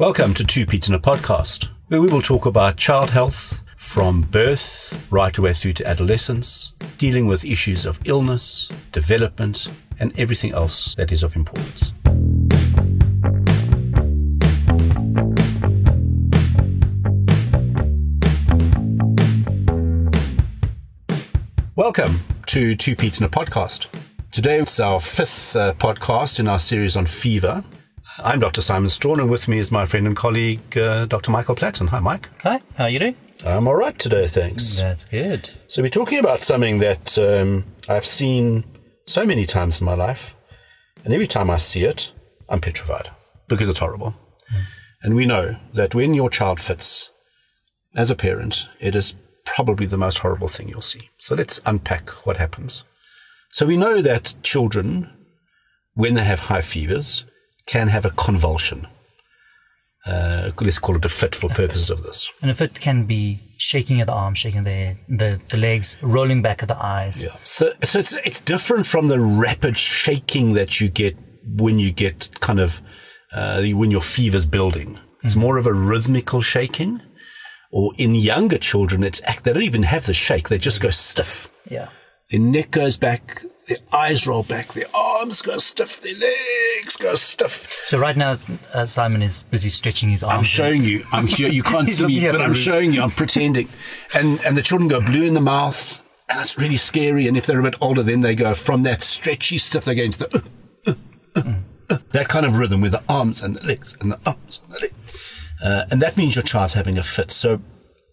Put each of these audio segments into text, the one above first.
Welcome to Two Peds in a Podcast, where we will talk about child health from birth right away through to adolescence, dealing with issues of illness, development, and everything else that is of importance. Welcome to Two Peds in a Podcast. Today it's our fifth uh, podcast in our series on fever. I'm Dr. Simon Strawn, and with me is my friend and colleague, uh, Dr. Michael Platten. Hi, Mike. Hi, how are you doing? I'm all right today, thanks. That's good. So, we're talking about something that um, I've seen so many times in my life, and every time I see it, I'm petrified because it's horrible. Mm. And we know that when your child fits, as a parent, it is probably the most horrible thing you'll see. So, let's unpack what happens. So, we know that children, when they have high fevers, can have a convulsion. Uh, let's call it a fit for purposes of this. And a fit can be shaking of the arms, shaking the, the, the legs, rolling back of the eyes. Yeah. So, so it's, it's different from the rapid shaking that you get when you get kind of, uh, when your fever's building. It's mm more of a rhythmical shaking. Or in younger children, it's they don't even have the shake; they just go stiff. Yeah. Their neck goes back, their eyes roll back, their arms go stiff, their legs go stiff. So right now, uh, Simon is busy stretching his arms. I'm showing you. I'm here. You can't see me, but I'm showing you. I'm pretending. And and the children go blue in the mouth, and it's really scary. And if they're a bit older, then they go from that stretchy stuff. they go into the uh, uh, uh, that kind of rhythm with the arms and the legs and the arms and the legs. Uh, and that means your child's having a fit. So,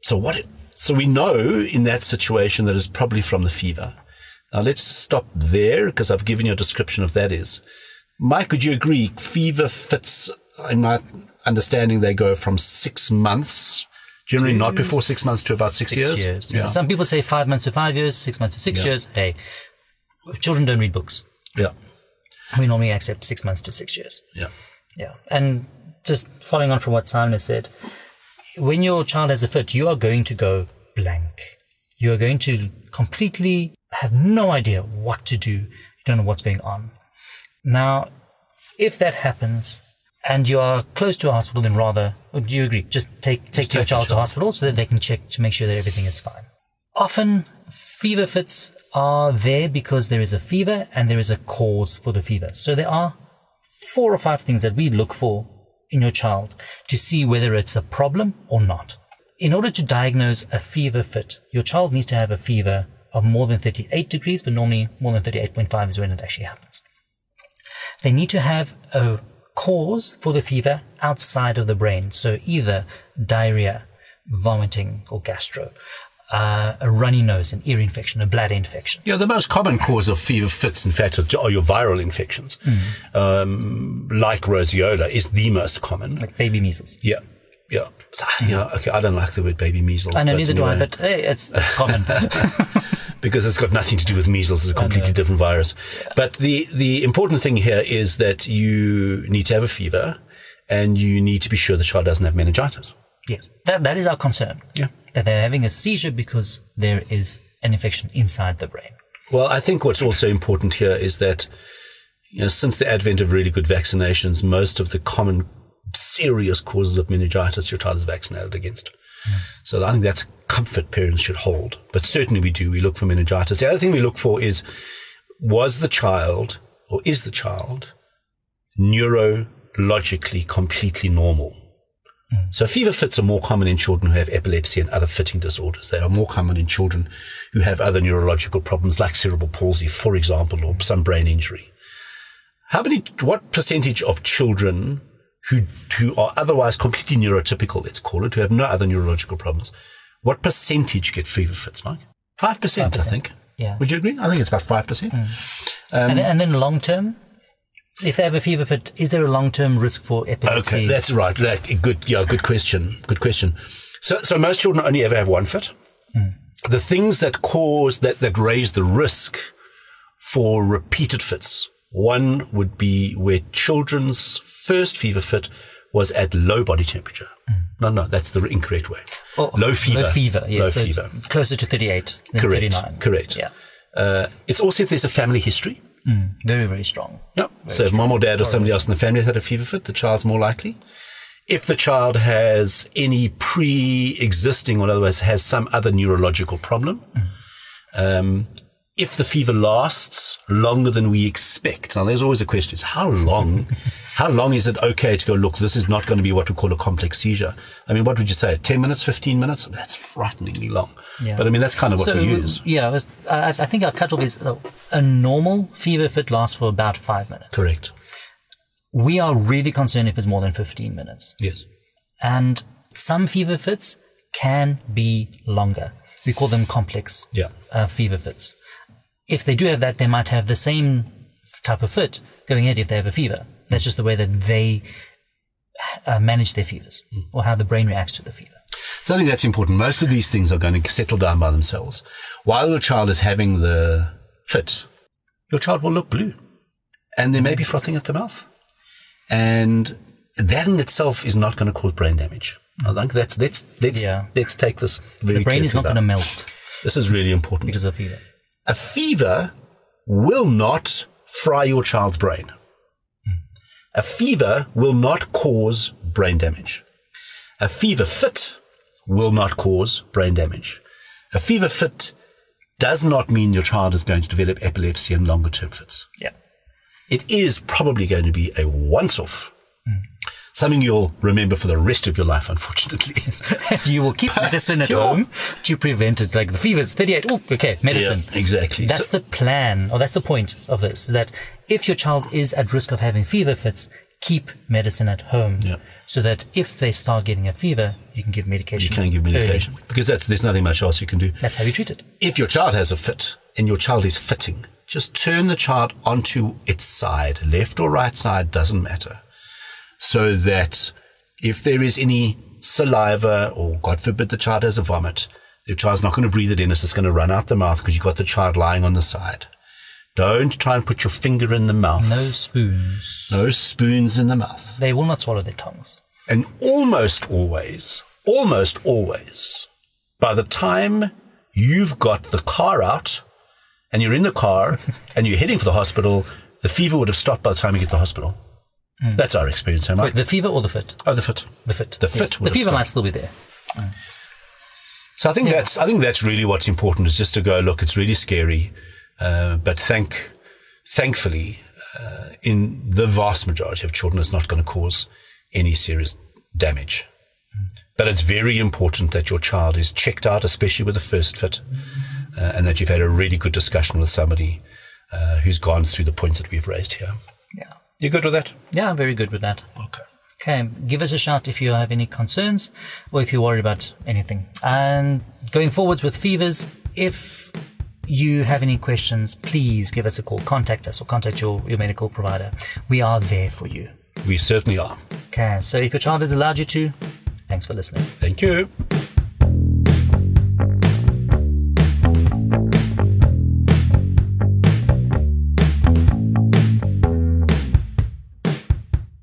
so what? It, so we know in that situation that it's probably from the fever. Now let's stop there because I've given you a description of that is. Mike, would you agree? Fever fits, in my understanding, they go from six months, generally not before six months to about six, six years. years. Yeah. Some people say five months to five years, six months to six yeah. years. Hey, children don't read books. Yeah. We normally accept six months to six years. Yeah. Yeah. And just following on from what Simon has said, when your child has a fit, you are going to go blank. You are going to completely have no idea what to do. You don't know what's going on. Now, if that happens and you are close to a hospital, then rather, do you agree? Just take, take Just your take child to hospital so that they can check to make sure that everything is fine. Often, fever fits are there because there is a fever and there is a cause for the fever. So there are four or five things that we look for in your child to see whether it's a problem or not. In order to diagnose a fever fit, your child needs to have a fever of more than 38 degrees, but normally more than 38.5 is when it actually happens. They need to have a cause for the fever outside of the brain. So either diarrhea, vomiting, or gastro. Uh, a runny nose, an ear infection, a bladder infection. Yeah, the most common cause of fever fits, in fact, are your viral infections. Mm. Um, like roseola is the most common. Like baby measles. Yeah. Yeah. Yeah. Okay. I don't like the word baby measles. I know, neither anyway. do I, but hey, it's, it's common. because it's got nothing to do with measles. It's a completely different virus. Yeah. But the, the important thing here is that you need to have a fever and you need to be sure the child doesn't have meningitis. Yes. That, that is our concern. Yeah. That they're having a seizure because there is an infection inside the brain. Well, I think what's also important here is that, you know, since the advent of really good vaccinations, most of the common serious causes of meningitis your child is vaccinated against. So I think that's comfort parents should hold. But certainly we do. We look for meningitis. The other thing we look for is was the child or is the child neurologically completely normal? So fever fits are more common in children who have epilepsy and other fitting disorders. They are more common in children who have other neurological problems like cerebral palsy, for example, or some brain injury. How many, what percentage of children who, who are otherwise completely neurotypical, let's call it, who have no other neurological problems, what percentage get fever fits, Mike? 5%, 5%. I think. Yeah. Would you agree? I think it's about 5%. Mm. Um, and, and then long term, if they have a fever fit, is there a long term risk for epilepsy? Okay, that's right. Good, yeah, good question. Good question. So, so most children only ever have one fit. Mm. The things that cause that that raise the risk for repeated fits. One would be where children's first fever fit was at low body temperature. Mm. No, no, that's the incorrect way. Oh, low fever. Low fever, yes. Low so fever. Closer to 38 than correct, 39. Correct. Yeah. Uh, it's also if there's a family history. Mm, very, very strong. Yeah. so if mom or dad or somebody else in the family had a fever fit, the child's more likely. if the child has any pre-existing, or in other words, has some other neurological problem, um, if the fever lasts longer than we expect. Now, there's always a question: is how long? how long is it okay to go? Look, this is not going to be what we call a complex seizure. I mean, what would you say? Ten minutes, fifteen minutes? That's frighteningly long. Yeah. But I mean, that's kind of what So, we use. yeah, was- I, I think our cutoff is uh, a normal fever fit lasts for about five minutes. Correct. We are really concerned if it's more than 15 minutes. Yes. And some fever fits can be longer. We call them complex Yeah. uh, fever fits. If they do have that, they might have the same type of fit going ahead if they have a fever. That's just the way that they uh, manage their fevers or how the brain reacts to the fever. So I think that's important. Most of these things are going to settle down by themselves. While your child is having the fit, your child will look blue and they may be frothing at the mouth. And that in itself is not going to cause brain damage. I think that's, let's, let's, Yeah. let's take this The brain is not going to melt This is really important. because of fever. A fever will not fry your child's brain. A fever will not cause brain damage. A fever fit will not cause brain damage. A fever fit does not mean your child is going to develop epilepsy and longer term fits. Yeah. It is probably going to be a once off. Something you'll remember for the rest of your life, unfortunately. Yes. you will keep medicine at home to prevent it. Like the fever's 38. Oh, okay, medicine. Yeah, exactly. That's So- the plan, or that's the point of this, that if your child is at risk of having fever fits, keep medicine at home. Yeah. So that if they start getting a fever, you can give medication. you can give early. medication because that's, there's nothing much else you can do. That's how you treat it. if your child has a fit and your child is fitting, just turn the child onto its side, left or right side, doesn't matter. So that if there is any saliva or God forbid the child has a vomit, the child's not going to breathe it in, it's just going to run out the mouth because you've got the child lying on the side. Don't try and put your finger in the mouth. No spoons. No spoons in the mouth. They will not swallow their tongues. And almost always, almost always, by the time you've got the car out and you're in the car and you're heading for the hospital, the fever would have stopped by the time you get to the hospital. That's our experience, Emma. Wait, the fever or the fit? Oh, the fit. The fit. The Yes. fit The fever stopped. might still be there. So I think that's I think that's really what's important is just to go look. It's really scary, uh, but thank thankfully, uh, in the vast majority of children, it's not going to cause any serious damage. But it's very important that your child is checked out, especially with the first fit, uh, and that you've had a really good discussion with somebody uh, who's gone through the points that we've raised here. Yeah. You good with that? Yeah, I'm very good with that. Okay. Okay, give us a shout if you have any concerns or if you're worried about anything. And going forwards with fevers, if you have any questions, please give us a call. Contact us or contact your, your medical provider. We are there for you. We certainly are. Okay, so if your child has allowed you to, thanks for listening. Thank you.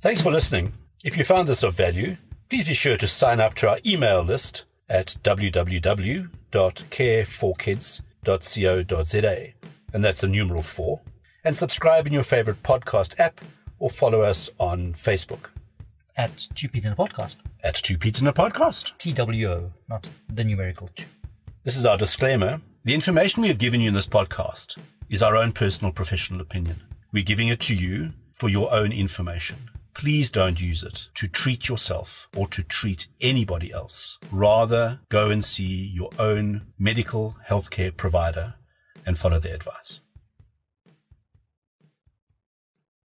Thanks for listening. If you found this of value, please be sure to sign up to our email list at www.careforkids.co.za, and that's the numeral 4, and subscribe in your favorite podcast app or follow us on Facebook At Two Peas in a Podcast. at Two Peds in a Podcast. TWO, not the numerical two. This is our disclaimer. The information we have given you in this podcast is our own personal professional opinion. We're giving it to you for your own information. Please don't use it to treat yourself or to treat anybody else. Rather, go and see your own medical healthcare provider and follow their advice.